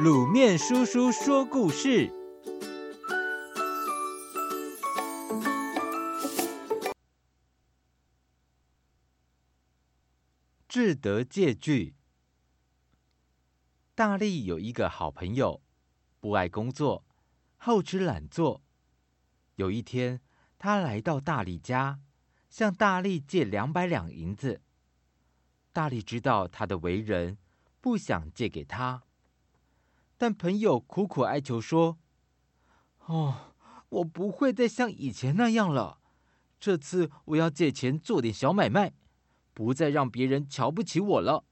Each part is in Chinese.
卤面叔叔说故事：志得借据。大力有一个好朋友，不爱工作，好吃懒做。有一天，他来到大力家，向大力借两百两银子。大力知道他的为人，不想借给他。但朋友苦苦哀求说：“哦，我不会再像以前那样了。这次我要借钱做点小买卖，不再让别人瞧不起我了。”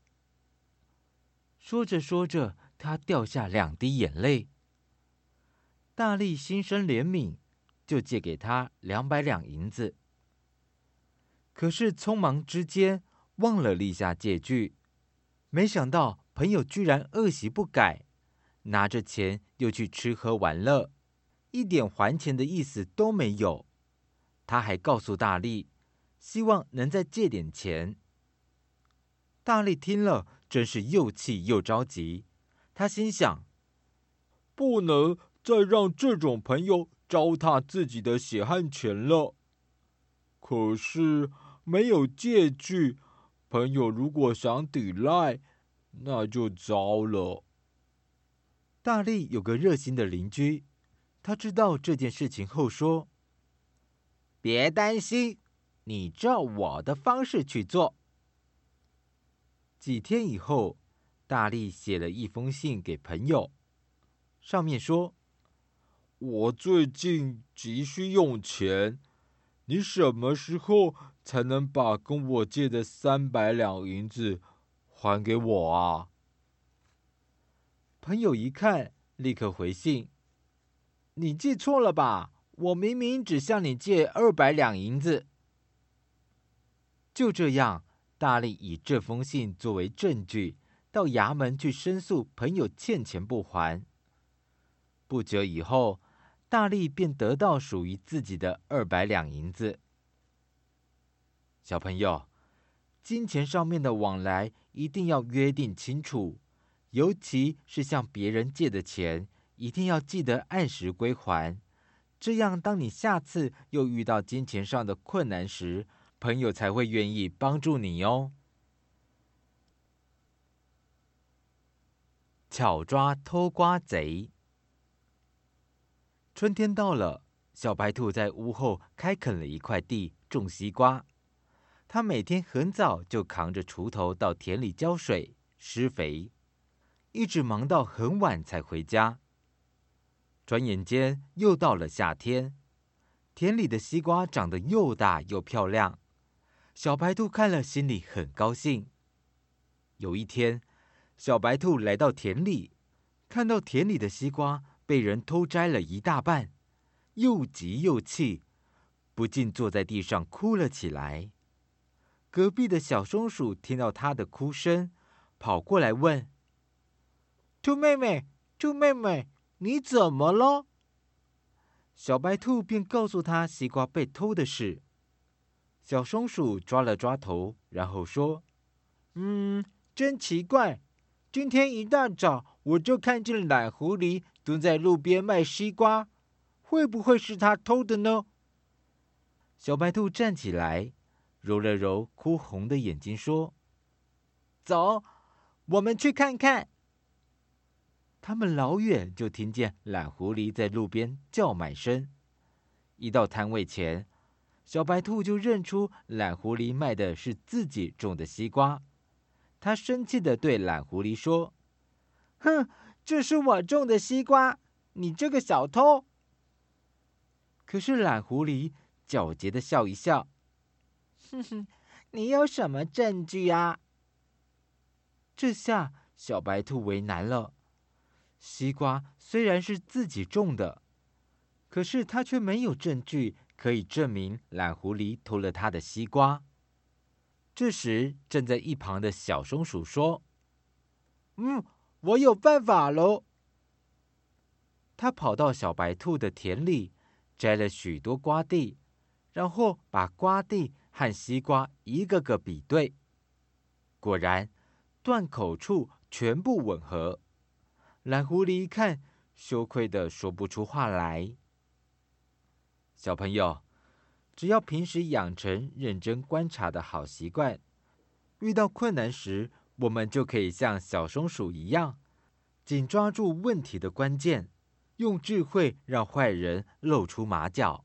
说着说着，他掉下两滴眼泪。大力心生怜悯，就借给他两百两银子。可是匆忙之间忘了立下借据，没想到朋友居然恶习不改。拿着钱又去吃喝玩乐，一点还钱的意思都没有。他还告诉大力，希望能再借点钱。大力听了，真是又气又着急。他心想：不能再让这种朋友糟蹋自己的血汗钱了。可是没有借据，朋友如果想抵赖，那就糟了。大力有个热心的邻居，他知道这件事情后说：“别担心，你照我的方式去做。”几天以后，大力写了一封信给朋友，上面说：“我最近急需用钱，你什么时候才能把跟我借的三百两银子还给我啊？”朋友一看，立刻回信：“你记错了吧？我明明只向你借二百两银子。”就这样，大力以这封信作为证据，到衙门去申诉朋友欠钱不还。不久以后，大力便得到属于自己的二百两银子。小朋友，金钱上面的往来一定要约定清楚。尤其是向别人借的钱，一定要记得按时归还。这样，当你下次又遇到金钱上的困难时，朋友才会愿意帮助你哦。巧抓偷瓜贼。春天到了，小白兔在屋后开垦了一块地，种西瓜。它每天很早就扛着锄头到田里浇水、施肥。一直忙到很晚才回家。转眼间又到了夏天，田里的西瓜长得又大又漂亮，小白兔看了心里很高兴。有一天，小白兔来到田里，看到田里的西瓜被人偷摘了一大半，又急又气，不禁坐在地上哭了起来。隔壁的小松鼠听到它的哭声，跑过来问。兔妹妹，兔妹妹，你怎么了？小白兔便告诉他西瓜被偷的事。小松鼠抓了抓头，然后说：“嗯，真奇怪，今天一大早我就看见懒狐狸蹲在路边卖西瓜，会不会是他偷的呢？”小白兔站起来，揉了揉哭红的眼睛，说：“走，我们去看看。”他们老远就听见懒狐狸在路边叫卖声，一到摊位前，小白兔就认出懒狐狸卖的是自己种的西瓜。他生气的对懒狐狸说：“哼，这是我种的西瓜，你这个小偷！”可是懒狐狸狡黠的笑一笑：“哼哼，你有什么证据啊？”这下小白兔为难了。西瓜虽然是自己种的，可是他却没有证据可以证明懒狐狸偷了他的西瓜。这时，站在一旁的小松鼠说：“嗯，我有办法喽。”他跑到小白兔的田里，摘了许多瓜蒂，然后把瓜蒂和西瓜一个个比对，果然断口处全部吻合。蓝狐狸一看，羞愧的说不出话来。小朋友，只要平时养成认真观察的好习惯，遇到困难时，我们就可以像小松鼠一样，紧抓住问题的关键，用智慧让坏人露出马脚。